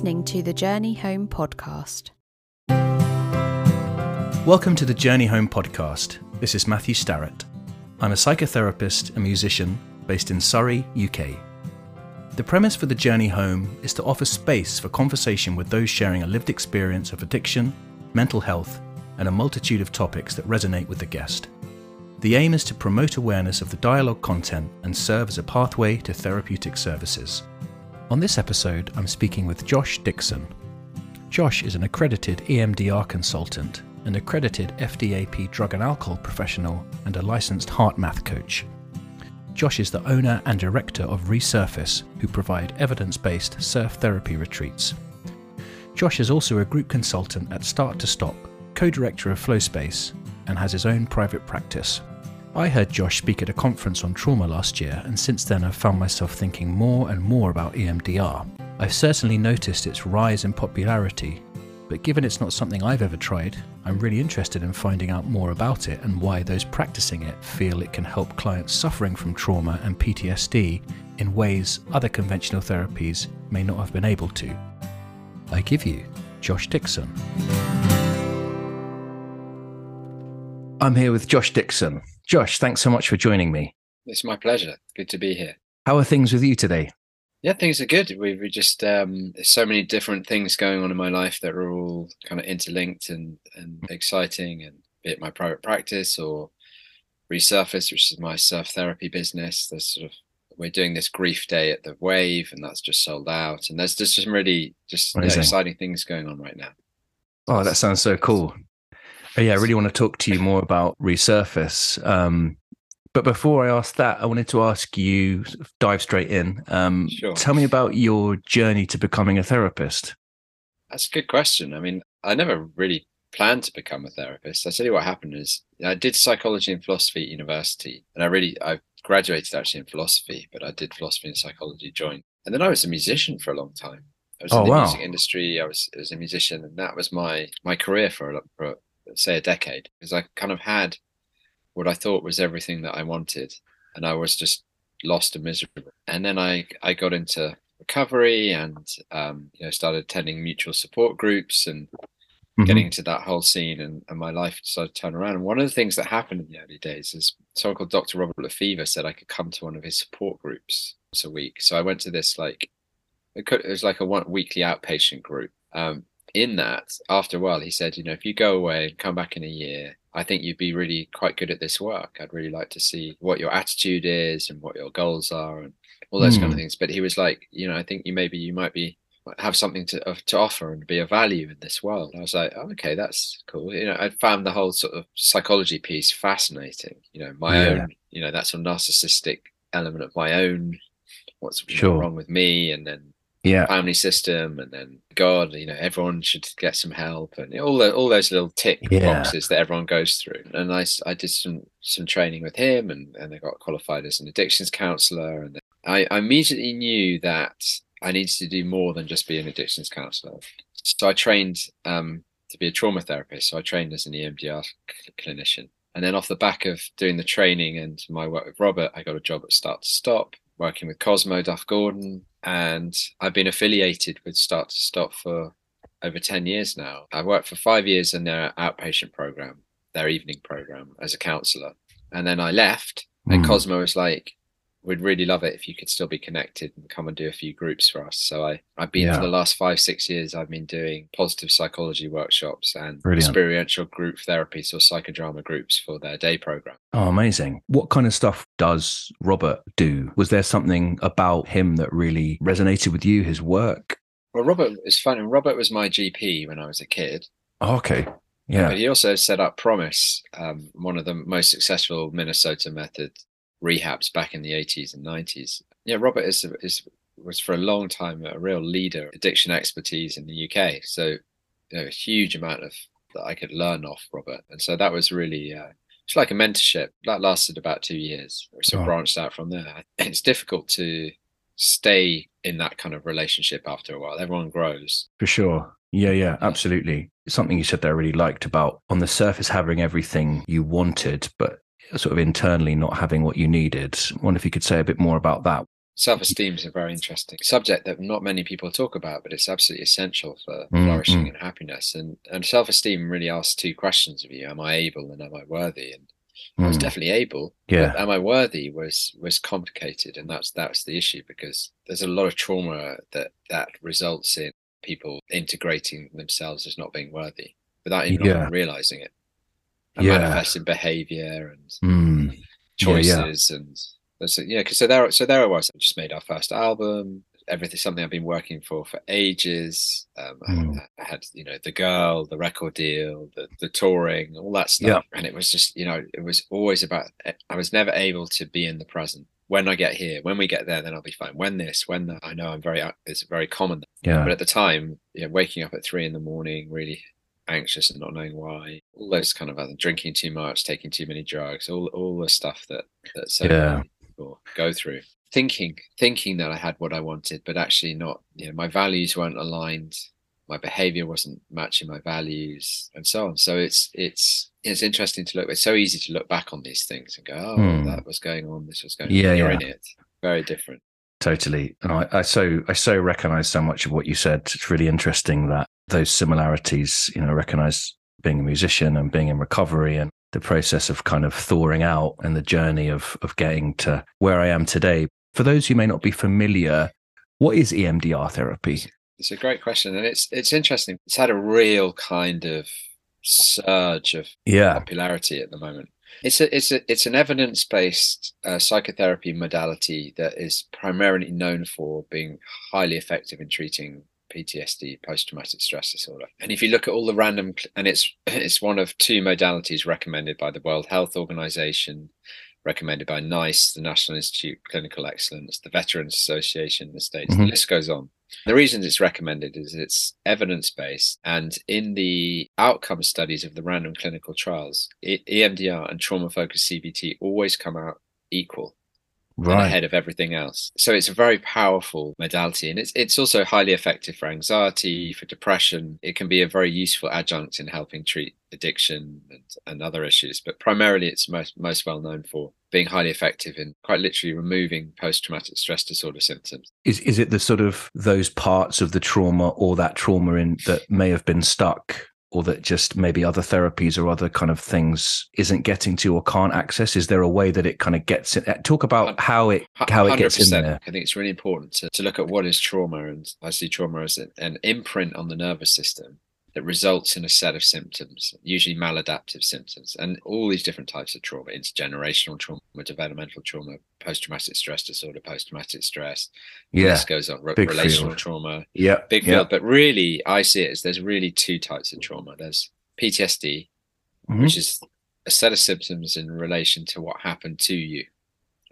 listening to the Journey Home podcast. Welcome to the Journey Home podcast. This is Matthew Starrett. I'm a psychotherapist and musician based in Surrey, UK. The premise for the Journey Home is to offer space for conversation with those sharing a lived experience of addiction, mental health, and a multitude of topics that resonate with the guest. The aim is to promote awareness of the dialogue content and serve as a pathway to therapeutic services. On this episode, I'm speaking with Josh Dickson. Josh is an accredited EMDR consultant, an accredited FDAP drug and alcohol professional, and a licensed HeartMath coach. Josh is the owner and director of Resurface, who provide evidence based surf therapy retreats. Josh is also a group consultant at Start to Stop, co director of FlowSpace, and has his own private practice. I heard Josh speak at a conference on trauma last year, and since then I've found myself thinking more and more about EMDR. I've certainly noticed its rise in popularity, but given it's not something I've ever tried, I'm really interested in finding out more about it and why those practicing it feel it can help clients suffering from trauma and PTSD in ways other conventional therapies may not have been able to. I give you Josh Dickson. I'm here with Josh Dickson. Josh, thanks so much for joining me. It's my pleasure. Good to be here. How are things with you today? Yeah, things are good. We we just um, there's so many different things going on in my life that are all kind of interlinked and and exciting, and be it my private practice or Resurface, which is my surf therapy business. There's sort of we're doing this grief day at the Wave, and that's just sold out. And there's just some really just yeah, exciting things going on right now. Oh, that sounds so cool. Oh, yeah, I really want to talk to you more about Resurface. Um, but before I ask that, I wanted to ask you, dive straight in. Um, sure. Tell me about your journey to becoming a therapist. That's a good question. I mean, I never really planned to become a therapist. I tell you what happened is I did psychology and philosophy at university, and I really I graduated actually in philosophy, but I did philosophy and psychology joint. And then I was a musician for a long time. I was oh, in the wow. music industry. I was, I was a musician, and that was my my career for a, for say a decade because I kind of had what I thought was everything that I wanted, and I was just lost and miserable. And then I I got into recovery and um, you know started attending mutual support groups and mm-hmm. getting into that whole scene and, and my life started to turn around. And one of the things that happened in the early days is someone called Dr. Robert Lefever said I could come to one of his support groups once a week. So I went to this like it, could, it was like a one weekly outpatient group. Um, in that, after a while, he said, you know, if you go away and come back in a year, I think you'd be really quite good at this work. I'd really like to see what your attitude is and what your goals are and all those mm. kind of hmm. things. But he was like, you know, I think you maybe you might be have something to uh, to offer and be of value in this world. I was like, oh, okay, that's cool. You know, I found the whole sort of psychology piece fascinating. You know, my yeah. own, you know, that sort of narcissistic element of my own, what's sure. wrong with me, and then yeah. family system and then god you know everyone should get some help and all the, all those little tick yeah. boxes that everyone goes through. And i i did some some training with him and and i got qualified as an addictions counselor. And i, I immediately knew that i needed to do more than just be an addictions counselor. So i trained um, to be a trauma therapist. So i trained as an emdr clinician. And then off the back of doing the training and my work with robert i got a job at start to stop working with Cosmo Duff Gordon, and I've been affiliated with Start to Stop for over 10 years now. I worked for five years in their outpatient program, their evening program as a counselor. And then I left, and mm. Cosmo was like, we'd really love it if you could still be connected and come and do a few groups for us. So I, I've been yeah. for the last five, six years, I've been doing positive psychology workshops and Brilliant. experiential group therapies or psychodrama groups for their day program. Oh, amazing. What kind of stuff does Robert do? Was there something about him that really resonated with you, his work? Well, Robert is funny. Robert was my GP when I was a kid. Oh, okay. Yeah. But he also set up PROMIS, um, one of the most successful Minnesota methods rehabs back in the 80s and 90s. Yeah, Robert is is was for a long time a real leader addiction expertise in the UK. So you know, a huge amount of that I could learn off Robert, and so that was really uh, it's like a mentorship that lasted about two years. So oh. branched out from there. It's difficult to stay in that kind of relationship after a while. Everyone grows for sure. Yeah, yeah, absolutely. Something you said that I really liked about on the surface having everything you wanted, but sort of internally not having what you needed. I wonder if you could say a bit more about that. self-esteem is a very interesting subject that not many people talk about but it's absolutely essential for Mm, flourishing and happiness and and self-esteem really asks two questions of you am i able and am i worthy and i was Mm. definitely able Yeah. but am i worthy was was complicated and that's that's the issue because there's a lot of trauma that that results in people integrating themselves as not being worthy without even Yeah. realizing it and Yeah. manifesting behavior and Mm. Yeah, yeah. choices and a- yeah because so there so there I was I just made our first album everything something I've been working for for ages um, I- Mm. I, had you know the girl the record deal the, the touring all that stuff and it was just you know it was always about I was never able to be in the present when I get here when we get there then I'll be fine when this when that I know I'm very it's very common Yeah. but at the time you know, waking up at three in the morning really anxious and not knowing why all those kind of other drinking too much taking too many drugs all all the stuff that that so Yeah. people go through thinking thinking that i had what i wanted but actually not you know my values weren't aligned my behavior wasn't matching my values and so on so it's it's it's interesting to look it's so easy to look back on these things and go oh Hmm. that was going on this was going Yeah, on you're yeah. in it very different Totally. And I, I so I so recognize so much of what you said. It's really interesting that those similarities, you know, recognize being a musician and being in recovery and the process of kind of thawing out and the journey of of getting to where I am today. For those who may not be familiar, what is EMDR therapy? It's a great question, and it's it's interesting. It's had a real kind of surge of Yeah. popularity at the moment. It's a it's a it's an evidence based uh, psychotherapy modality that is primarily known for being highly effective in treating PTSD, post traumatic stress disorder. And if you look at all the random, and it's it's one of two modalities recommended by the World Health Organization, recommended by NICE, the National Institute of Clinical Excellence, the Veterans Association in the States. The Mhm. list goes on. The reason it's recommended is it's evidence based, and in the outcome studies of the random clinical trials, EMDR and trauma focused CBT always come out equal Right. ahead of everything else. So it's a very powerful modality, and it's it's also highly effective for anxiety, for depression. It can be a very useful adjunct in helping treat addiction and, and other issues. But primarily, it's most most well known for being highly effective in quite literally removing post traumatic stress disorder symptoms. Is is it the sort of those parts of the trauma or that trauma in that may have been stuck or that just maybe other therapies or other kind of things isn't getting to or can't access? Is there a way that it kind of gets in? Uh, talk about how it how it gets in 100%. there. I think it's really important to, to look at what is trauma, and I see trauma as an imprint on the nervous system that results in a set of symptoms, usually maladaptive symptoms, and all these different types of trauma: intergenerational trauma, developmental trauma, post-traumatic stress disorder, post-traumatic stress. The Yeah. list goes on. Re- relational field. trauma, Yeah. big yeah. field. But really, I see it as there's really two types of trauma. There's PTSD, Mhm. which is a set of symptoms in relation to what happened to you,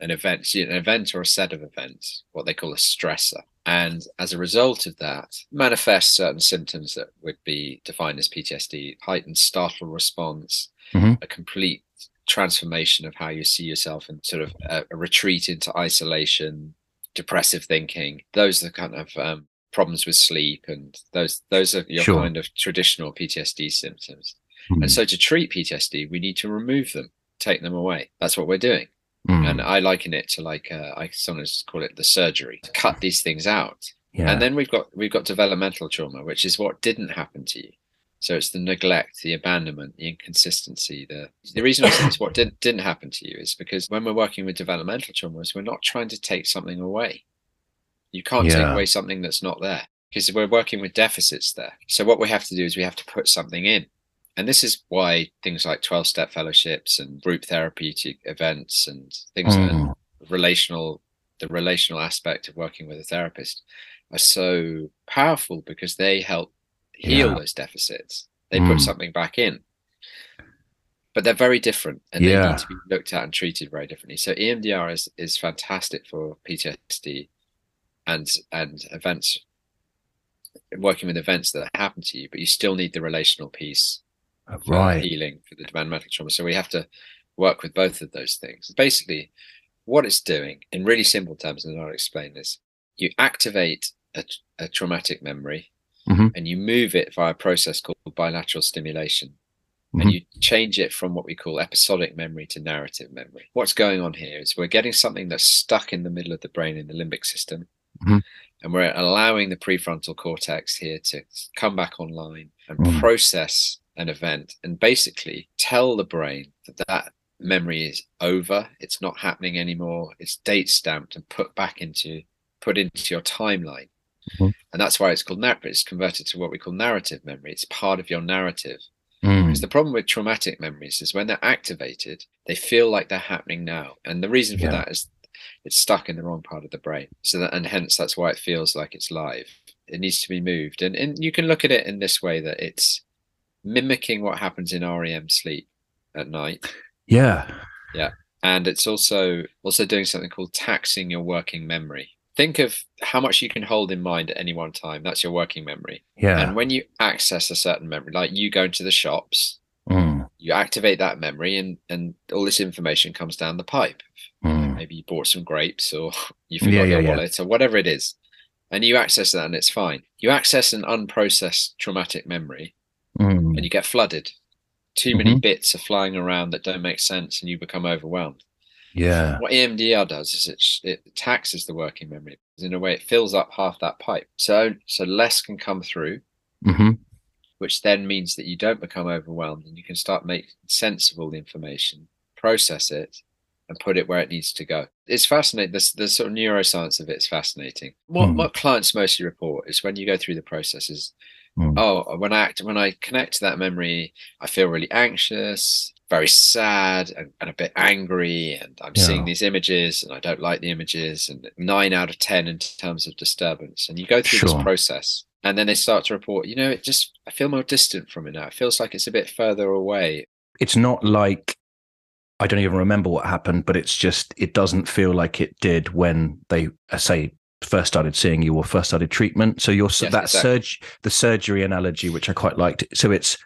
an event, an event or a set of events, what they call a stressor. And as a result of that, manifest certain symptoms that would be defined as PTSD, heightened startle response, Mhm. a complete transformation of how you see yourself and sort of a, a retreat into isolation, depressive thinking. Those are the kind of um, problems with sleep, and those those are your Sure. kind of traditional PTSD symptoms. Mhm. And so to treat PTSD, we need to remove them, take them away. That's what we're doing. Mm. And I liken it to like uh, I sometimes call it the surgery to cut these things out. yeah. And then we've got we've got developmental trauma, which is what didn't happen to you. So it's the neglect, the abandonment, the inconsistency. The the reason I say it's what didn't didn't happen to you is because when we're working with developmental trauma, is we're not trying to take something away. You can't take away something that's not there because we're working with deficits there. So what we have to do is we have to put something in. And this is why things like 12 step fellowships and group therapeutic events and things like Mm. relational the relational aspect of working with a therapist are so powerful because they help heal Yeah. those deficits. They Mm. put something back in. But they're very different and they need to be looked at and treated very differently. So EMDR is, is fantastic for PTSD and and events working with events that happen to you, but you still need the relational piece for Right. healing for the developmental trauma. So we have to work with both of those things. Basically, what it's doing in really simple terms, and I'll explain this you activate a, a traumatic memory Mhm. and you move it via a process called bilateral stimulation. and Mhm. you change it from what we call episodic memory to narrative memory. What's going on here is we're getting something that's stuck in the middle of the brain in the limbic system. Mhm. And we're allowing the prefrontal cortex here to come back online and Mhm. process an event and basically tell the brain that that memory is over. It's not happening anymore. It's date stamped and put back into put into your timeline. Mhm. And that's why it's called narrative. It's converted to what we call narrative memory. It's part of your narrative. Mm. Because the problem with traumatic memories is when they're activated, they feel like they're happening now. And the reason for Yeah. that is it's stuck in the wrong part of the brain. So that, and hence that's why it feels like it's live. It needs to be moved. And and you can look at it in this way that it's mimicking what happens in REM sleep at night. Yeah. Yeah. And it's also also doing something called taxing your working memory. Think of how much you can hold in mind at any one time. That's your working memory. Yeah. And when you access a certain memory, like you go into the shops, Mm. you activate that memory and and all this information comes down the pipe Mm. maybe you bought some grapes or you forgot yeah, your yeah. wallet or whatever it is and you access that and it's fine you access an unprocessed traumatic memory Mm. and you get flooded too many Mhm. bits are flying around that don't make sense and you become overwhelmed Yeah. what emdr does is it, it taxes the working memory in a way it fills up half that pipe so so less can come through hmm which then means that you don't become overwhelmed and you can start making sense of all the information, process it, and put it where it needs to go. It's fascinating. The, the sort of neuroscience of it is fascinating. What Mm. what clients mostly report is when you go through the processes. Mm. Oh, when I act, when I connect to that memory, I feel really anxious, very sad, and, and a bit angry, and I'm seeing these images, and I don't like the images, and nine out of ten in terms of disturbance. And you go through Sure. this process, and then they start to report. You know, it just I feel more distant from it now. It feels like it's a bit further away. It's not like I don't even remember what happened, but it's just it doesn't feel like it did when they uh, say first started seeing you or first started treatment. So you're Yes, that exactly. surge the surgery analogy, which I quite liked. So it's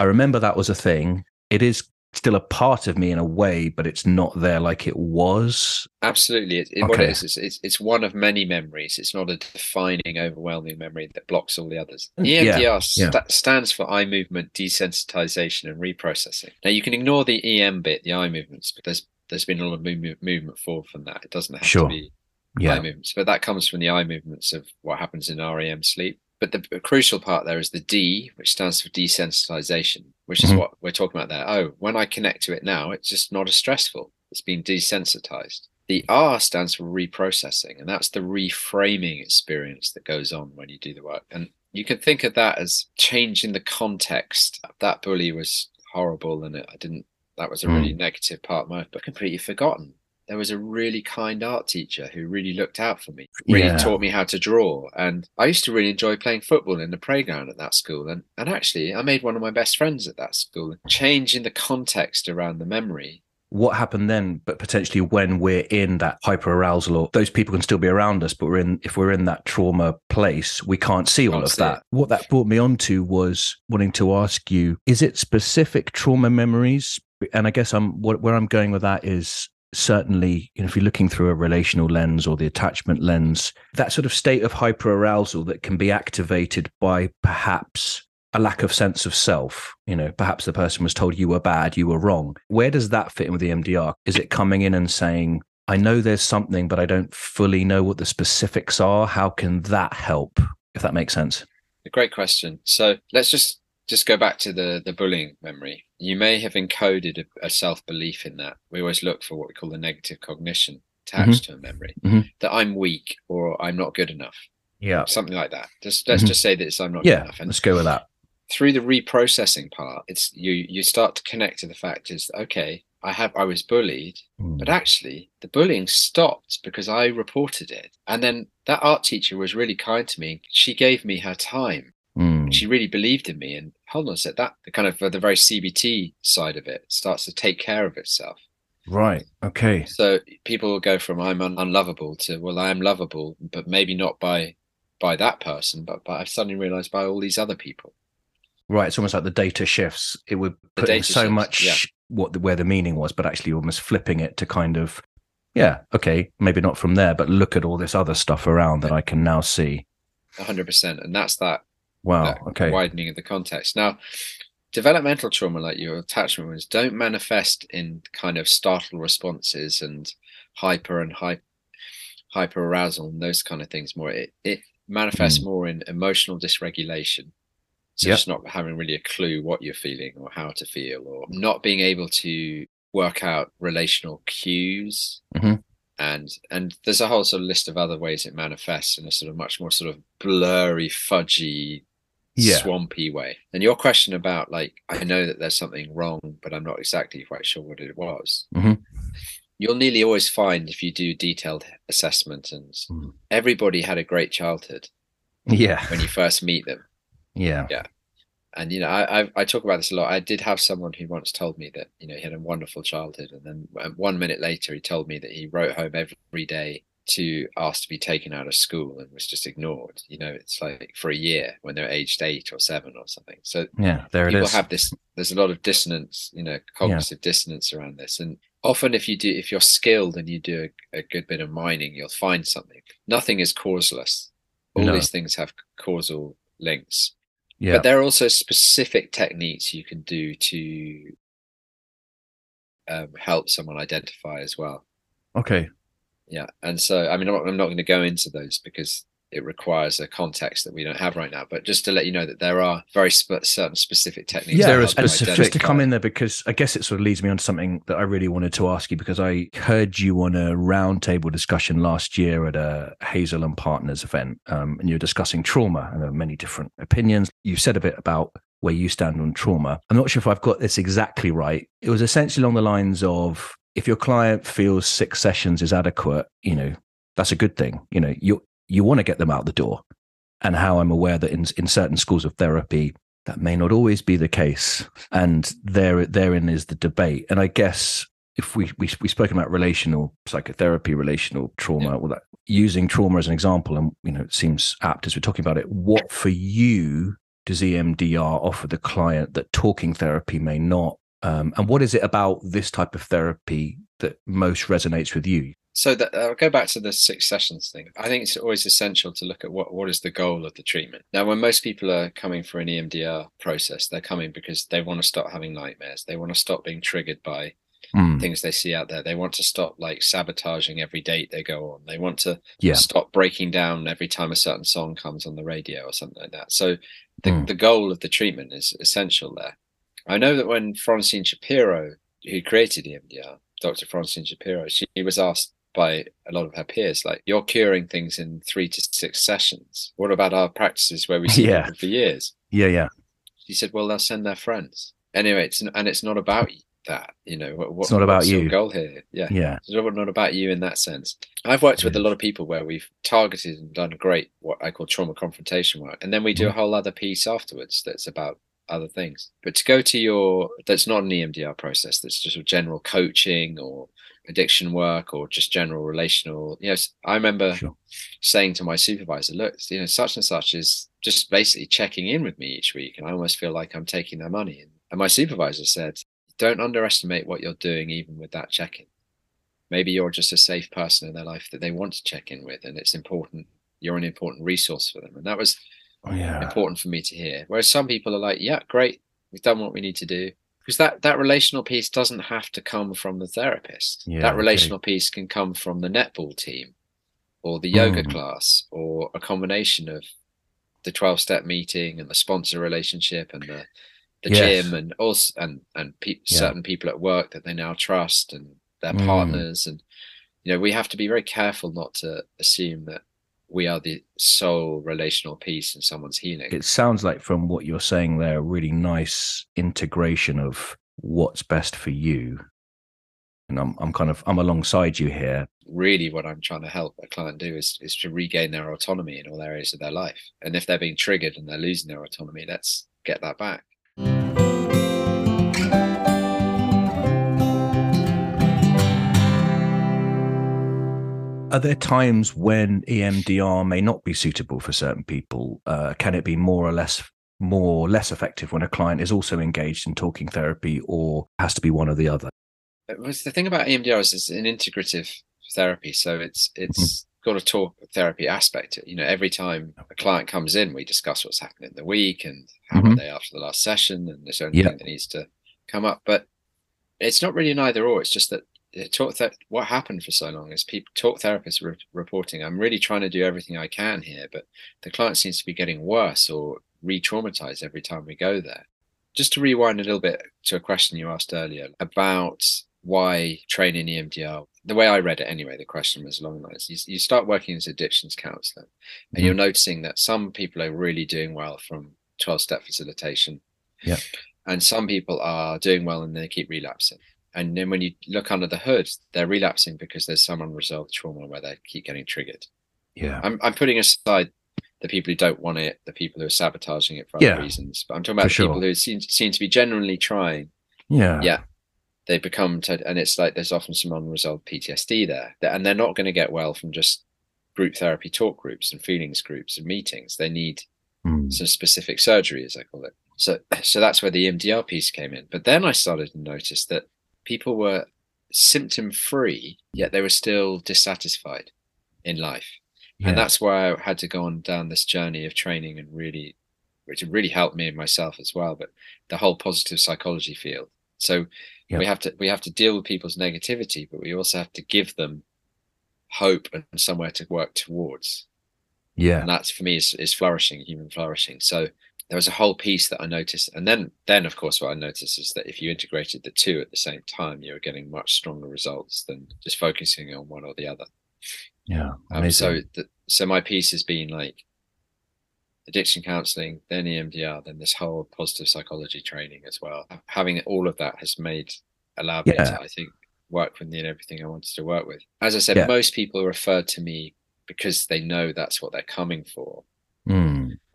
I remember that was a thing. It is still a part of me in a way, but it's not there like it was. Absolutely, it, it, Okay. is, is it's, it's one of many memories. It's not a defining, overwhelming memory that blocks all the others. Mm, yeah, EMDR yeah. sta- stands for eye movement desensitization and reprocessing. Now you can ignore the EM bit, the eye movements, but there's there's been a lot of movement movement forward from that. It doesn't have Sure. to be eye Yeah. movements, but that comes from the eye movements of what happens in REM sleep. But the crucial part there is the D, which stands for desensitization, which is Mhm. what we're talking about there. Oh, when I connect to it now, it's just not as stressful. It's been desensitized. The R stands for reprocessing, and that's the reframing experience that goes on when you do the work. And you can think of that as changing the context. That bully was horrible, and it, I didn't. That was a really negative part of my life, but completely forgotten. There was a really kind art teacher who really looked out for me, really Yeah. taught me how to draw. And I used to really enjoy playing football in the playground at that school. And, and actually, I made one of my best friends at that school. Changing the context around the memory what happened then but potentially when we're in that hyperarousal or those people can still be around us but we're in if we're in that trauma place we can't see all Can't of see that it. what that brought me on to was wanting to ask you is it specific trauma memories and i guess i'm what, where i'm going with that is certainly you know, if you're looking through a relational lens or the attachment lens that sort of state of hyperarousal that can be activated by perhaps a lack of sense of self. You know, perhaps the person was told you were bad, you were wrong. Where does that fit in with the EMDR? Is it coming in and saying, I know there's something, but I don't fully know what the specifics are? How can that help? If that makes sense. A great question. So let's just just go back to the the bullying memory. You may have encoded a, a self belief in that. We always look for what we call the negative cognition attached to a memory Mhm. that I'm weak or I'm not good enough, Yeah. something like that. Just let's Mhm. just say that it's I'm not good Yeah. enough. And Let's go with that. through the reprocessing part, it's you you start to connect to the fact is okay. I have I was bullied, Mm. but actually the bullying stopped because I reported it. And then that art teacher was really kind to me. She gave me her time Mm. she really believed in me and hold on a sec that the kind of uh, the very cbt side of it starts to take care of itself Right. Okay. so people will go from i'm un- unlovable to well i am lovable but maybe not by by that person but, but i've suddenly realized by all these other people Right. It's almost like the data shifts. It would put so shifts, much yeah. what the, where the meaning was, but actually almost flipping it to kind of, yeah, okay, maybe not from there, but look at all this other stuff around that I can now see. 100% and that's that Wow. that Okay. widening of the context now developmental trauma, like your attachment wounds, don't manifest in kind of startle responses and hyper and hyper hyper arousal and those kind of things more it, it manifests mm. more in emotional dysregulation so yep. just not having really a clue what you're feeling or how to feel or not being able to work out relational cues mm-hmm. and and there's a whole sort of list of other ways it manifests in a sort of much more sort of blurry fudgy yeah. swampy way. And your question about like, I know that there's something wrong, but I'm not exactly quite sure what it was. Mm-hmm. You'll nearly always find if you do detailed assessment, and mm. everybody had a great childhood. Yeah. When you first meet them. Yeah. Yeah. And you know, I, I, I talk about this a lot. I did have someone who once told me that you know he had a wonderful childhood, and then one minute later he told me that he wrote home every day to ask to be taken out of school and was just ignored. You know, it's like for a year when they're aged eight or seven or something. So yeah, there it people is. have this. There's a lot of dissonance, you know, cognitive yeah. dissonance around this, and often if you do, if you're skilled and you do a, a good bit of mining, you'll find something. Nothing is causeless. All no. these things have causal links. Yeah. But there are also specific techniques you can do to um, help someone identify as well. Okay yeah and so i mean i'm not, not going to go into those because it requires a context that we don't have right now. But just to let you know that there are very sp- certain specific techniques. Yeah, there are specific. Just to come in there because I guess it sort of leads me on to something that I really wanted to ask you because I heard you on a roundtable discussion last year at a Hazel and Partners event, um, and you were discussing trauma and there are many different opinions. You said a bit about where you stand on trauma. I'm not sure if I've got this exactly right. It was essentially along the lines of if your client feels six sessions is adequate, you know, that's a good thing. You know, you you want to get them out the door. And how I'm aware that in in certain schools of therapy, that may not always be the case. And there therein is the debate. And I guess if we we we spoken about relational psychotherapy, relational trauma, yeah. all that using trauma as an example, and you know, it seems apt as we're talking about it. What for you does EMDR offer the client that talking therapy may not? Um, and what is it about this type of therapy that most resonates with you? So that, I'll go back to the six sessions thing. I think it's always essential to look at what, what is the goal of the treatment. Now, when most people are coming for an EMDR process, they're coming because they want to stop having nightmares. They want to stop being triggered by mm. things they see out there. They want to stop like sabotaging every date they go on. They want to yeah. stop breaking down every time a certain song comes on the radio or something like that. So the, mm. the goal of the treatment is essential there. I know that when Francine Shapiro, who created EMDR, Dr. Francine Shapiro, she was asked by a lot of her peers, like, you're curing things in three to six sessions. What about our practices where we see yeah. for years? Yeah, yeah. She said, well, they'll send their friends. Anyway, it's and it's not about that. You know, what, it's not about you. Goal here, yeah, yeah. It's not, about you in that sense. I've worked with a lot of people where we've targeted and done great what I call trauma confrontation work, and then we do mm. a whole other piece afterwards that's about other things. But to go to your that's not an EMDR process, that's just a general coaching or addiction work or just general relational. You know, I remember sure. saying to my supervisor, look, you know, such and such is just basically checking in with me each week. And I almost feel like I'm taking their money. And, my supervisor said, don't underestimate what you're doing, even with that check in. Maybe you're just a safe person in their life that they want to check in with. And it's important, you're an important resource for them. And that was yeah. important for me to hear. Whereas some people are like, yeah, great, we've done what we need to do. Because that, that relational piece doesn't have to come from the therapist. Yeah, that relational okay. piece can come from the netball team or the yoga mm. class or a combination of the 12 step meeting and the sponsor relationship and the, the yes. gym and also and and pe- yeah. certain people at work that they now trust and their mm. partners and you know we have to be very careful not to assume that we are the sole relational piece in someone's healing. It sounds like from what you're saying there, a really nice integration of what's best for you. And I'm I'm kind of I'm alongside you here. Really what I'm trying to help a client do is is to regain their autonomy in all areas of their life. And if they're being triggered and they're losing their autonomy, let's get that back. Are there times when EMDR may not be suitable for certain people? Uh, can it be more or less more less effective when a client is also engaged in talking therapy, or has to be one or the other? Uh, the thing about EMDR is it's an integrative therapy, so it's it's got a talk therapy aspect. You know, every time a client comes in, we discuss what's happening in the week and how Mhm. are they after the last session, and there's anything Yeah. that needs to come up. But it's not really an either or. It's just that talk that what happened for so long is people talk therapists re- reporting. I'm really trying to do everything I can here, but the client seems to be getting worse or re-traumatized every time we go there. Just to rewind a little bit to a question you asked earlier about why training EMDR. The way I read it anyway, the question was along the lines: you, you start working as addictions counselor, and Mhm. you're noticing that some people are really doing well from 12-step facilitation, Yeah. and some people are doing well and they keep relapsing. And then when you look under the hood, they're relapsing because there's some unresolved trauma where they keep getting triggered. Yeah. I'm I'm putting aside the people who don't want it, the people who are sabotaging it for Yeah, other reasons, but I'm talking about for the sure. people who seem seem to be genuinely trying. Yeah. Yeah. They become, t- and it's like there's often some unresolved PTSD there, and they're not going to get well from just group therapy talk groups and feelings groups and meetings. They need Mm. some specific surgery, as I call it. So, so that's where the EMDR piece came in. But then I started to notice that people were symptom free, yet they were still dissatisfied in life. Yeah. And that's why I had to go on down this journey of training and really, which really helped me and myself as well. But the whole positive psychology field. So Yeah. we have to we have to deal with people's negativity, but we also have to give them hope and somewhere to work towards yeah. and that's for me is, is flourishing human flourishing so there was a whole piece that i noticed and then then of course what i noticed is that if you integrated the two at the same time you were getting much stronger results than just focusing on one or the other Yeah. um, so the, so my piece has been like addiction counseling then emdr then this whole positive psychology training as well having all of that has made allowed me to i think work with me and everything i wanted to work with as i said Yeah. most people refer to me because they know that's what they're coming for.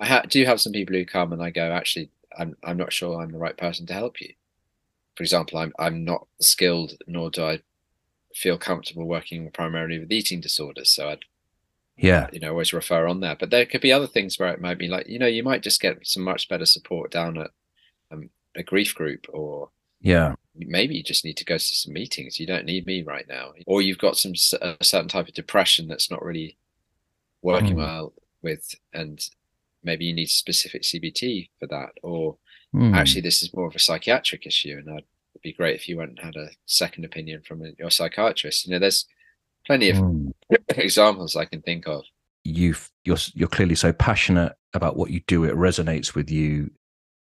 I ha- do have some people who come and I go, actually, I'm I'm not sure I'm the right person to help you. For example, I'm I'm not skilled, nor do I feel comfortable working primarily with eating disorders. So I'd Yeah. you know always refer on there. But there could be other things where it might be like you know you might just get some much better support down at um, a grief group, or Yeah. maybe you just need to go to some meetings. You don't need me right now, or you've got some a certain type of depression that's not really working Mm. well with, and maybe you need specific CBT for that, or Mm. actually this is more of a psychiatric issue, and I'd, it'd be great if you went and had a second opinion from your psychiatrist. You know, there's plenty of Mm. examples I can think of. you've you're you're clearly so passionate about what you do it resonates with you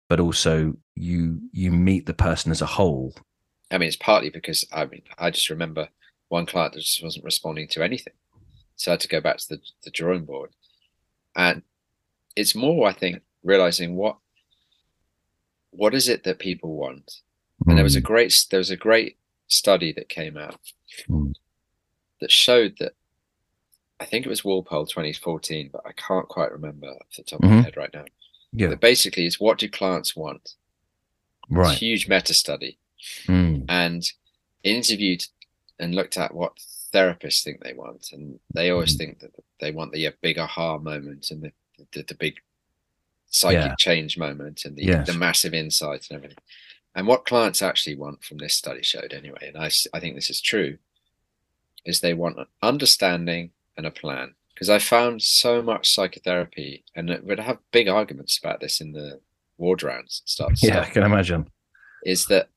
but also you you meet the person as a whole I mean, it's partly because I mean, I just remember one client that just wasn't responding to anything. So I had to go back to the, the drawing board. And it's more, I think, realizing what what is it that people want. And there was a Mm. great there was a great study that came out Mm. that showed that I think it was Wampold 2014, but I can't quite remember off the top of my Mhm. head right now. yeah But basically, it's what do clients want? It's a right huge meta study. Mm. and interviewed and looked at what therapists think they want and they always Mhm. think that they want the big aha moment and the the, the big psychic Yeah. change moment and the, Yes. the massive insights and everything and what clients actually want from this study showed anyway and I, I think this is true is they want an understanding and a plan because i found so much psychotherapy and it would have big arguments about this in the ward rounds and stuff so- yeah i can imagine is that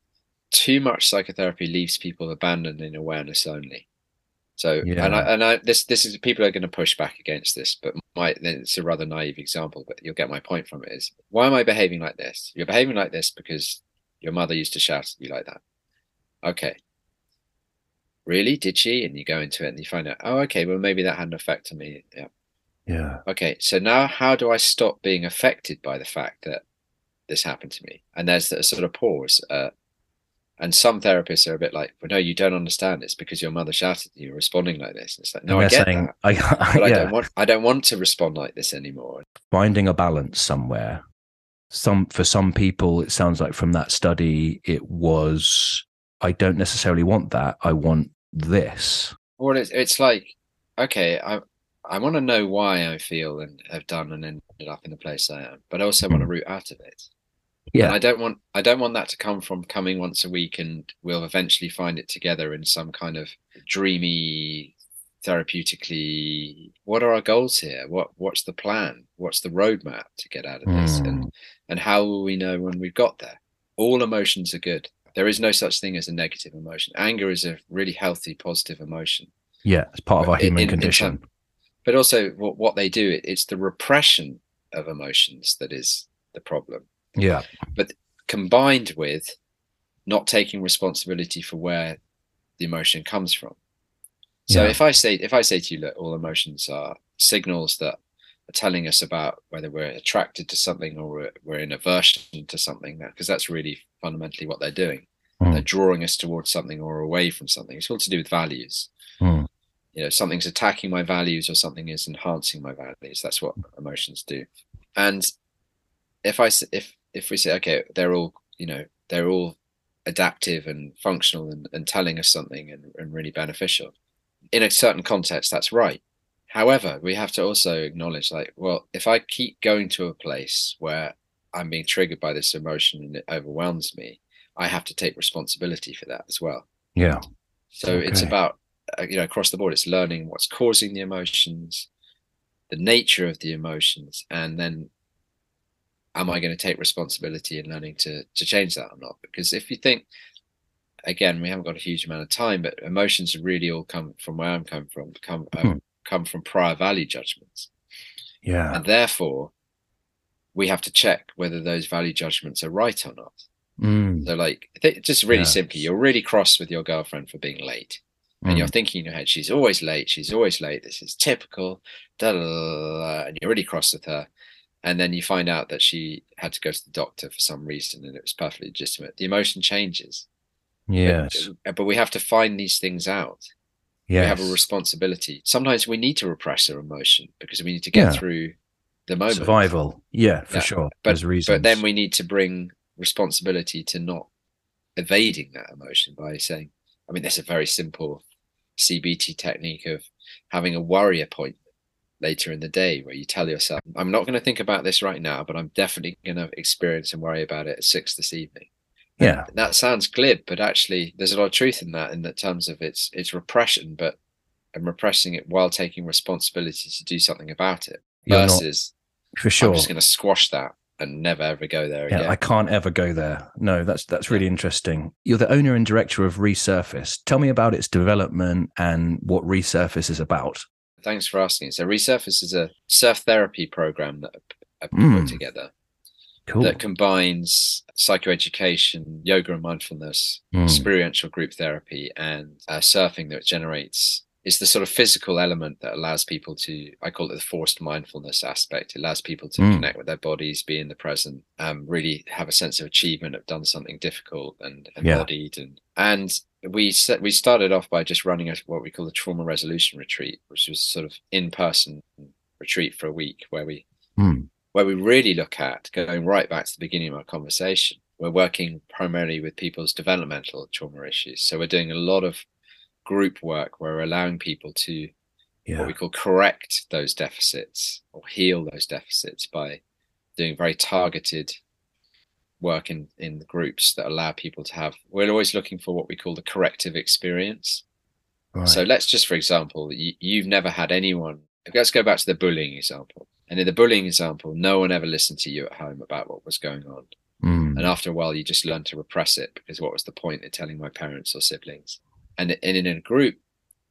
too much psychotherapy leaves people abandoned in awareness only. So, Yeah. and I, and I, this, this is people are going to push back against this, but my, then it's a rather naive example, but you'll get my point from it is why am I behaving like this? You're behaving like this because your mother used to shout at you like that. Okay. Really? Did she? And you go into it and you find out, oh, okay, well, maybe that had an effect on me. Yeah. yeah Okay. So now how do I stop being affected by the fact that this happened to me? And there's a sort of pause. Uh, and some therapists are a bit like, well, no, you don't understand. It's because your mother shouted at you, responding like this. And it's like, no, I get saying that. I, But I yeah don't want I don't want to respond like this anymore. finding a balance somewhere some for some people it sounds like from that study it was i don't necessarily want that i want this Or it's it's like, okay, I I want to know why I feel and have done and ended up in the place I am, but I also want to hmm. root out of it. Yeah. And I don't want I don't want that to come from coming once a week and we'll eventually find it together in some kind of dreamy therapeutically what are our goals here? What what's the plan? What's the roadmap to get out of this? Mm. and and how will we know when we've got there? All emotions are good. There is no such thing as a negative emotion. Anger is a really healthy positive emotion. Yeah, it's part of our human in- in condition. term- but also what, what they do it, it's the repression of emotions that is the problem yeah. But combined with not taking responsibility for where the emotion comes from. So Yeah. if I say if I say to you that all emotions are signals that are telling us about whether we're attracted to something or we're, we're in aversion to something, because that's really fundamentally what they're doing. Mm. They're drawing us towards something or away from something. It's all to do with values. Mm. You know, something's attacking my values or something is enhancing my values. That's what emotions do. And if I if if we say okay, they're all you know they're all adaptive and functional and, and telling us something and, and really beneficial. In a certain context that's right. However we have to also acknowledge like well if i keep going to a place where i'm being triggered by this emotion and it overwhelms me i have to take responsibility for that as well. Yeah. so it's about uh, you know across the board it's learning what's causing the emotions the nature of the emotions and then am i going to take responsibility in learning to to change that or not because if you think again we haven't got a huge amount of time but emotions really all come from where i'm coming from come Hmm. um, come from prior value judgments Yeah. and therefore we have to check whether those value judgments are right or not Mm. so like th- just really Yes. simply you're really cross with your girlfriend for being late and you're Mm. thinking in your head, she's always late, she's always late, this is typical, da, da, da, and you're really cross with her. And then you find out that she had to go to the doctor for some reason and it was perfectly legitimate. The emotion changes. But- Yes. But, we have to find these things out. Yes. We have a responsibility. Sometimes we need to repress our emotion because we need to get Yeah. through the moment. Survival. Yeah, for Yeah, sure. But, but then we need to bring responsibility to not evading that emotion by saying, I mean, there's a very simple CBT technique of having a worry appointment later in the day where you tell yourself, I'm not going to think about this right now, but I'm definitely going to experience and worry about it at six this evening. Yeah. And that sounds glib, but actually there's a lot of truth in that in the terms of its its repression, but I'm repressing it while taking responsibility to do something about it. You're not- versus for sure. I'm just going to squash that and never ever go there Yeah, again. I can't ever go there. No, that's that's really interesting. You're the owner and director of Resurface. Tell me about its development and what Resurface is about. Thanks for asking. So Resurface is a surf therapy program that I put Mm. together Cool. that combines psychoeducation, yoga and mindfulness, Mm. experiential group therapy, and uh, surfing that generates is the sort of physical element that allows people to I call it the forced mindfulness aspect. It allows people to Mm. connect with their bodies, be in the present, um, really have a sense of achievement, have done something difficult and Yeah. embodied and and we set, we started off by just running a, what we call a trauma resolution retreat, which was sort of in person retreat for a week where we Mm. where we really look at going right back to the beginning of our conversation. We're working primarily with people's developmental trauma issues. So we're doing a lot of group work where we're allowing people to what we call correct those deficits or heal those deficits by doing very targeted work in, in the groups that allow people to have we're always looking for what we call the corrective experience Right. so let's just, for example, you, you've never had anyone. Let's go back to the bullying example. And in the bullying example, no one ever listened to you at home about what was going on. Mm. And after a while, you just learn to repress it because what was the point in telling my parents or siblings? And, and in a group,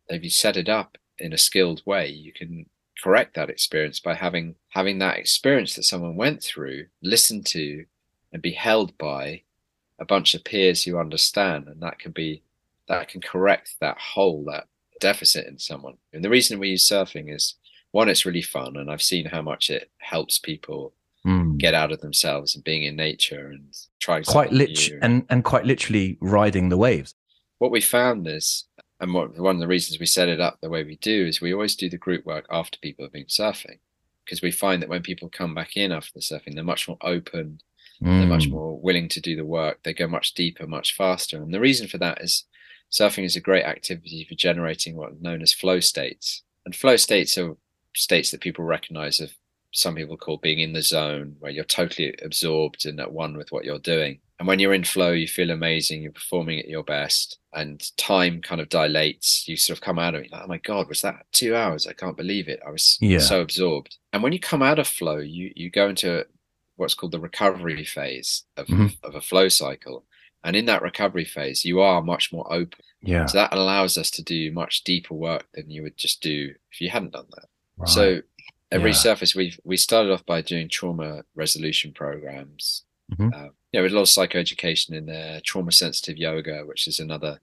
if you set it up in a skilled way, you can correct that experience by having having that experience that someone went through, listened to, and be held by a bunch of peers who understand, and that can be that can correct that hole, that deficit in someone. And the reason we use surfing is one, it's really fun, and I've seen how much it helps people Mm. get out of themselves and being in nature and trying quite something lit and and quite literally riding the waves. what we found is, and what, one of the reasons we set it up the way we do is we always do the group work after people have been surfing because we find that when people come back in after the surfing, they're much more open, they're much Mm. more willing to do the work, they go much deeper, much faster. And the reason for that is surfing is a great activity for generating what are known as flow states. And flow states are states that people recognize of some people call being in the zone, where you're totally absorbed and at one with what you're doing. And when you're in flow, you feel amazing. You're performing at your best, and time kind of dilates. You sort of come out of it, like, oh my god, was that two hours? I can't believe it. I was Yeah. so absorbed. And when you come out of flow, you you go into what's called the recovery phase of, Mhm. of a flow cycle. And in that recovery phase, you are much more open. Yeah. So that allows us to do much deeper work than you would just do if you hadn't done that. Right. So at Yeah. Resurface, we we started off by doing trauma resolution programs. Mhm. Uh, you know, with a lot of psychoeducation in there, trauma sensitive yoga, which is another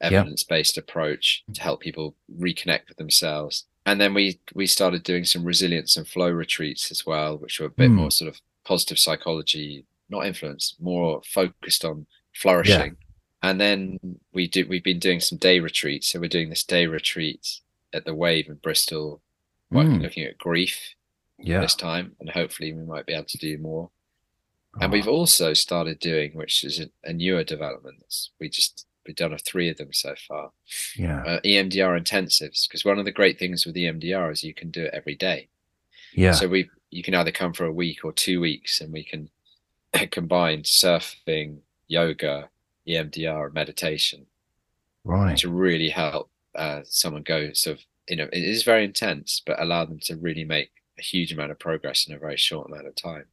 evidence based approach to help people reconnect with themselves. And then we we started doing some resilience and flow retreats as well, which were a bit Mm. more sort of positive psychology, not influence, more focused on flourishing. And then we do we've been doing some day retreats. So we're doing this day retreat at the Wave in Bristol, Mm. looking at grief yeah. this time, and hopefully we might be able to do more. And we've also started doing, which is a, a newer development. We just we've done a three of them so far. yeah. Uh, EMDR intensives, because one of the great things with EMDR is you can do it every day. Yeah. So we you can either come for a week or two weeks, and we can combine surfing, yoga, EMDR, and meditation right. to really help uh, someone go sort of you know it is very intense, but allow them to really make a huge amount of progress in a very short amount of time.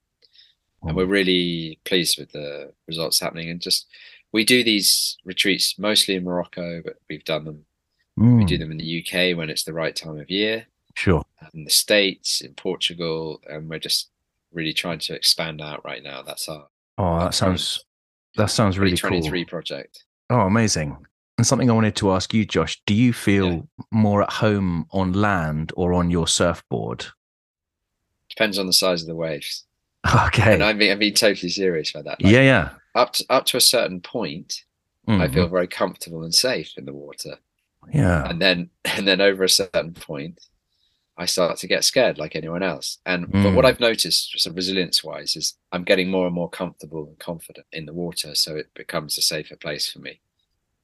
And we're really pleased with the results happening. And just we do these retreats mostly in Morocco, but we've done them. We Mm, do them in the UK when it's the right time of year, Sure. in the States, in Portugal, and we're just really trying to expand out right now. That's our Oh, that sounds that sounds really cool. project. Oh, amazing. And something I wanted to ask you, Josh, do you feel more at home on land or on your surfboard? Depends on the size of the waves. Okay. And I mean, I mean, totally serious about that. Like, yeah, yeah. Up to, up to a certain point, I Mhm. feel very comfortable and safe in the water. Yeah. and then and then over a certain point i start to get scared like anyone else and but what Mm. i've noticed of resilience wise is i'm getting more and more comfortable and confident in the water so it becomes a safer place for me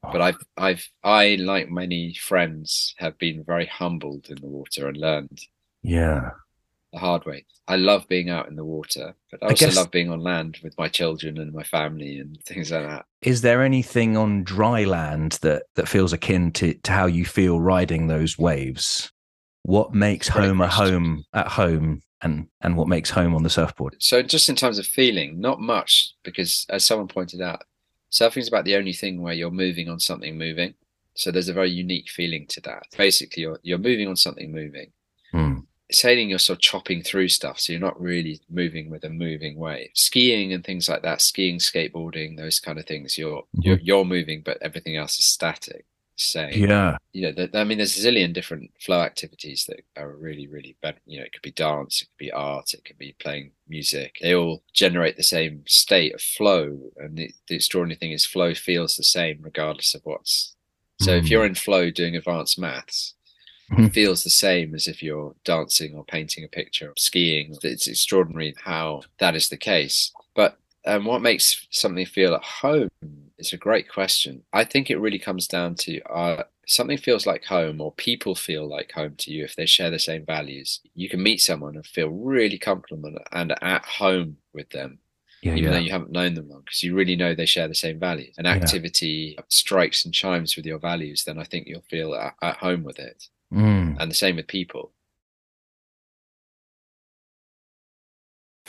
but i've i've i like many friends have been very humbled in the water and learned Yeah. the hard way i love being out in the water but i I also guess- love being on land with my children and my family and things like that Is there anything on dry land that that feels akin to to how you feel riding those waves? What makes home a home at home and and what makes home on the surfboard? so just in terms of feeling not much because as someone pointed out surfing is about the only thing where you're moving on something moving. So there's a very unique feeling to that. Basically you're, you're moving on something moving. Hmm. sailing you're sort of chopping through stuff so you're not really moving with a moving wave skiing and things like that skiing skateboarding those kind of things you're you're, you're moving but everything else is static same Yeah. you know, th- I mean, there's a zillion different flow activities that are really, really better. You know, it could be dance, it could be art, it could be playing music. They all generate the same state of flow. And the, the extraordinary thing is, flow feels the same regardless of what's. So if Mm. you're in flow doing advanced maths, Mhm. it feels the same as if you're dancing or painting a picture or skiing. It's extraordinary how that is the case. But um, what makes something feel at home is a great question. I think it really comes down to uh, something feels like home or people feel like home to you if they share the same values. You can meet someone and feel really comfortable and- at home with them, Yeah. even yeah. though you haven't known them long, because you really know they share the same values. An Yeah. activity strikes and chimes with your values, then I think you'll feel at, at home with it. Mm. And the same with people.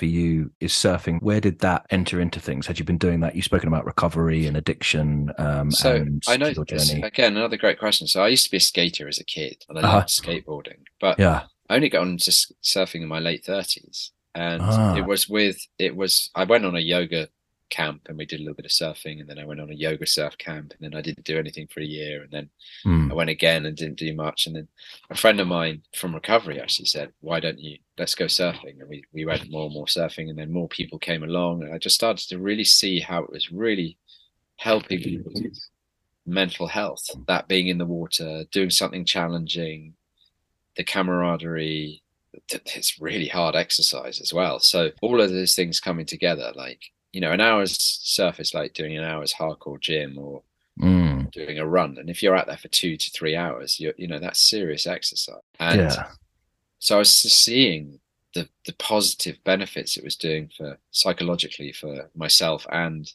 For you is surfing. Where did that enter into things? Had you been doing that? You've spoken about recovery and addiction. Um, So and I know this, again another great question. So I used to be a skater as a kid, and I Uh-huh. loved skateboarding, but Yeah. I only got onto s- surfing in my late thirties, and Ah. it was with it was I went on a yoga camp and we did a little bit of surfing, and then I went on a yoga surf camp, and then I didn't do anything for a year, and then Mm. I went again and didn't do much, and then a friend of mine from recovery actually said, "Why don't you let's go surfing?" And we we went more and more surfing, and then more people came along, and I just started to really see how it was really helping people's mental health. That being in the water, doing something challenging, the camaraderie. It's really hard exercise as well. So all of those things coming together, like you know, an hour's surf is like doing an hour's hardcore gym or Mm. doing a run. And if you're out there for two to three hours, you you know that's serious exercise. And Yeah. so I was just seeing the the positive benefits it was doing for psychologically for myself and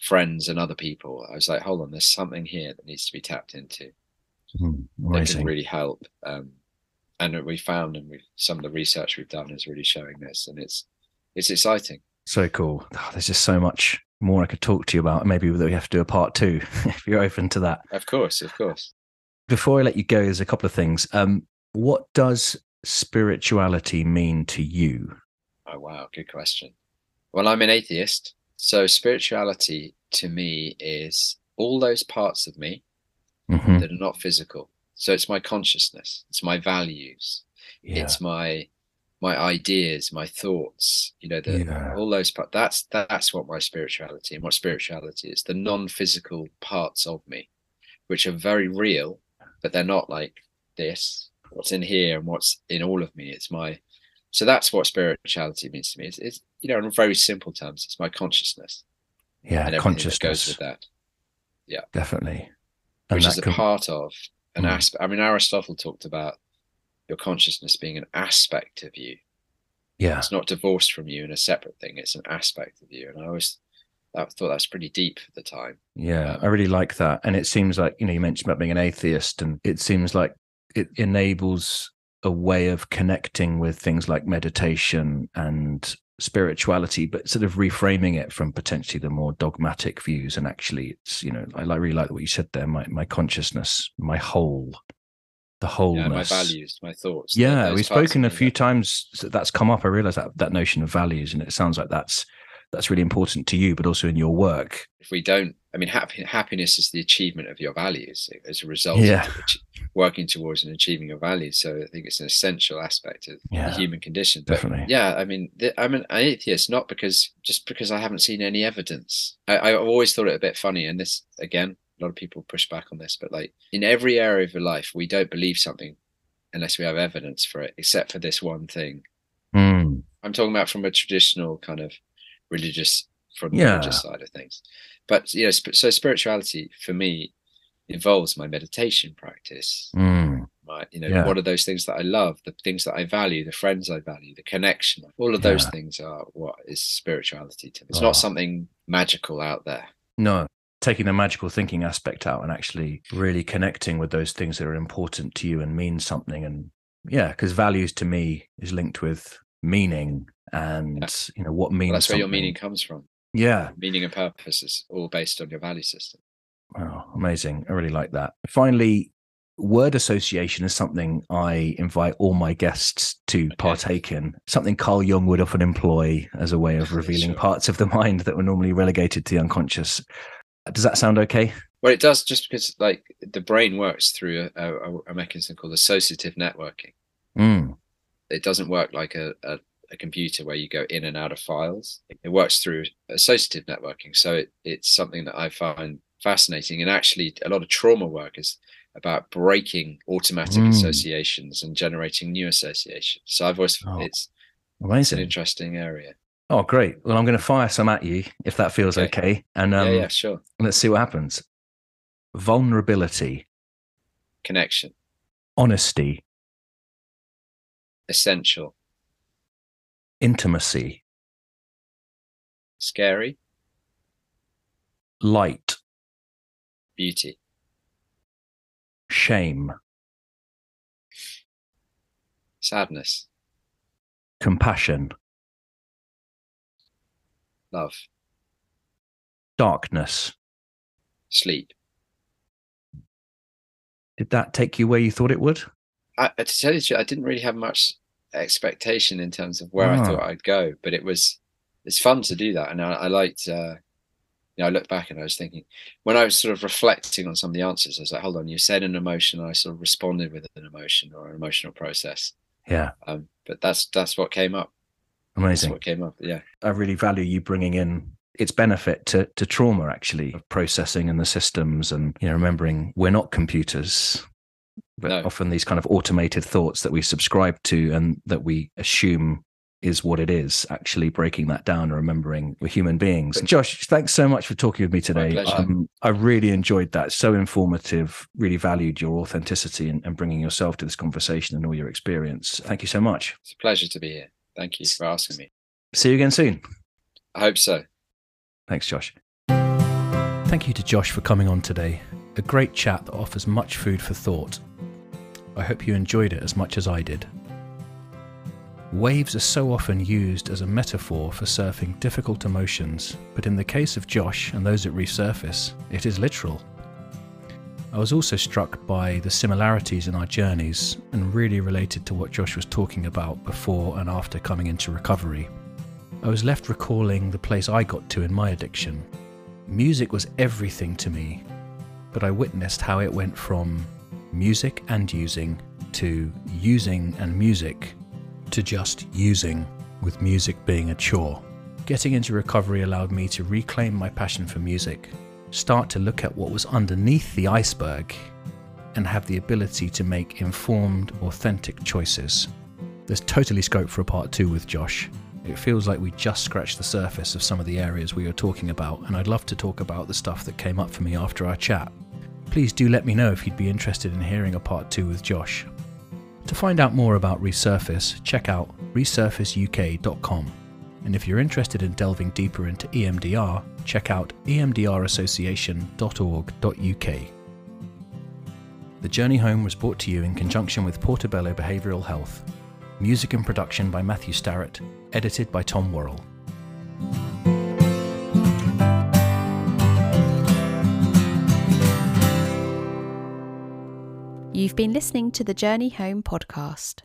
friends and other people. I was like, hold on, there's something here that needs to be tapped into Mm, that can really help. Um, and we found, and we some of the research we've done is really showing this, and it's it's exciting. So cool. Oh, there's just so much more I could talk to you about. Maybe that we have to do a part two if you're open to that. Of course, of course. Before I let you go, there's a couple of things. Um, what does spirituality mean to you? Oh wow, good question. Well, I'm an atheist, so spirituality to me is all those parts of me Mhm. that are not physical. So it's my consciousness, it's my values, Yeah. it's my my ideas, my thoughts. You know, the, Yeah. all those parts. That's that's what my spirituality and what spirituality is. The non-physical parts of me, which are very real, but they're not like this. What's in here and what's in all of me. It's my. So that's what spirituality means to me. It's, it's you know, in very simple terms, it's my consciousness yeah, and consciousness. goes with that. Yeah, definitely. And which is a part of an Mm. aspect. I mean, Aristotle talked about your consciousness being an aspect of you. yeah. It's not divorced from you and a separate thing. It's an aspect of you. And I always I thought that's pretty deep for the time. Yeah, Um, I really like that. And it seems like, you know, you mentioned about being an atheist, and it seems like it enables a way of connecting with things like meditation and spirituality, but sort of reframing it from potentially the more dogmatic views. And actually, it's, you know, I like, really like what you said there my, my consciousness, my whole, the wholeness. Yeah, my values, my thoughts. Yeah, we've spoken a few that- times that that's come up. I realize that that notion of values, and it sounds like that's that's really important to you, but also in your work. If we don't, I mean, happy, happiness is the achievement of your values as a result Yeah. of working towards and achieving your values. So I think it's an essential aspect of Yeah, the human condition. But Definitely. yeah i mean th- i'm an atheist not because just because i haven't seen any evidence I, i've always thought it a bit funny and this again a lot of people push back on this but like in every area of your life we don't believe something unless we have evidence for it except for this one thing. Mm, i'm talking about from a traditional kind of religious from the religious side of things. But you know sp- so spirituality for me involves my meditation practice mm, my you know Yeah. what are those things that i love the things that i value the friends i value the connection. All of those Yeah. things are what is spirituality to me. It's Oh. not something magical out there. No, taking the magical thinking aspect out and actually really connecting with those things that are important to you and mean something. And yeah, because values to me is linked with meaning and you know what means. well, that's where your meaning comes from Yeah, meaning and purpose is all based on your value system Wow, amazing. I really like that. Finally, word association is something I invite all my guests to Okay. partake in. Something Carl Jung would often employ as a way of revealing Sure. parts of the mind that were normally relegated to the unconscious. Does that sound okay? well it does just because like the brain works through a, a, a mechanism called associative networking Mm, it doesn't work like a, a, a computer where you go in and out of files. It works through associative networking. So it, it's something that I find fascinating. And actually, a lot of trauma work is about breaking automatic Mm. associations and generating new associations. So I've always, Oh, it's, it's an interesting area. Oh, great. Well, I'm going to fire some at you if that feels Okay. okay. And um, yeah, yeah, sure. let's see what happens. Vulnerability, Connection, honesty, essential, intimacy, scary, light, beauty, shame, sadness, compassion, love, darkness. sleep. Did that take you where you thought it would? I, to tell you the truth, I didn't really have much expectation in terms of where I Ah. thought I'd go, but it was it's fun to do that, and I, I liked. Uh, you know, I looked back and I was thinking when I was sort of reflecting on some of the answers, I was like, "Hold on, you said an emotion, and I sort of responded with an emotion or an emotional process." Yeah, Um, but that's that's what came up. That's amazing. what came up. Yeah, I really value you bringing in its benefit to, to trauma, actually, of processing and the systems and, you know, remembering we're not computers, but No. often these kind of automated thoughts that we subscribe to and that we assume is what it is, actually breaking that down and remembering we're human beings. Josh, thanks so much for talking with me today. Um, I really enjoyed that. So informative, really valued your authenticity and, and bringing yourself to this conversation and all your experience. Thank you so much. It's a pleasure to be here. Thank you for asking me. See you again soon. I hope so. Thanks, Josh. Thank you to Josh for coming on today. A great chat that offers much food for thought. I hope you enjoyed it as much as I did. Waves are so often used as a metaphor for surfing difficult emotions, but in the case of Josh and those at Resurface, it is literal. I was also struck by the similarities in our journeys and really related to what Josh was talking about before and after coming into recovery. I was left recalling the place I got to in my addiction. Music was everything to me, but I witnessed how it went from music and using to using and music to just using, with music being a chore. Getting into recovery allowed me to reclaim my passion for music, start to look at what was underneath the iceberg, and have the ability to make informed, authentic choices. There's totally scope for a part two with Josh. It feels like we just scratched the surface of some of the areas we were talking about, and I'd love to talk about the stuff that came up for me after our chat. Please do let me know if you'd be interested in hearing a part two with Josh. To find out more about Resurface, check out resurfaceuk.com. And if you're interested in delving deeper into EMDR, check out emdrassociation.org.uk. The Journey Home was brought to you in conjunction with Portobello Behavioural Health. Music and production by Matthew Starrett, edited by Tom Worrell. You've been listening to the Journey Home podcast.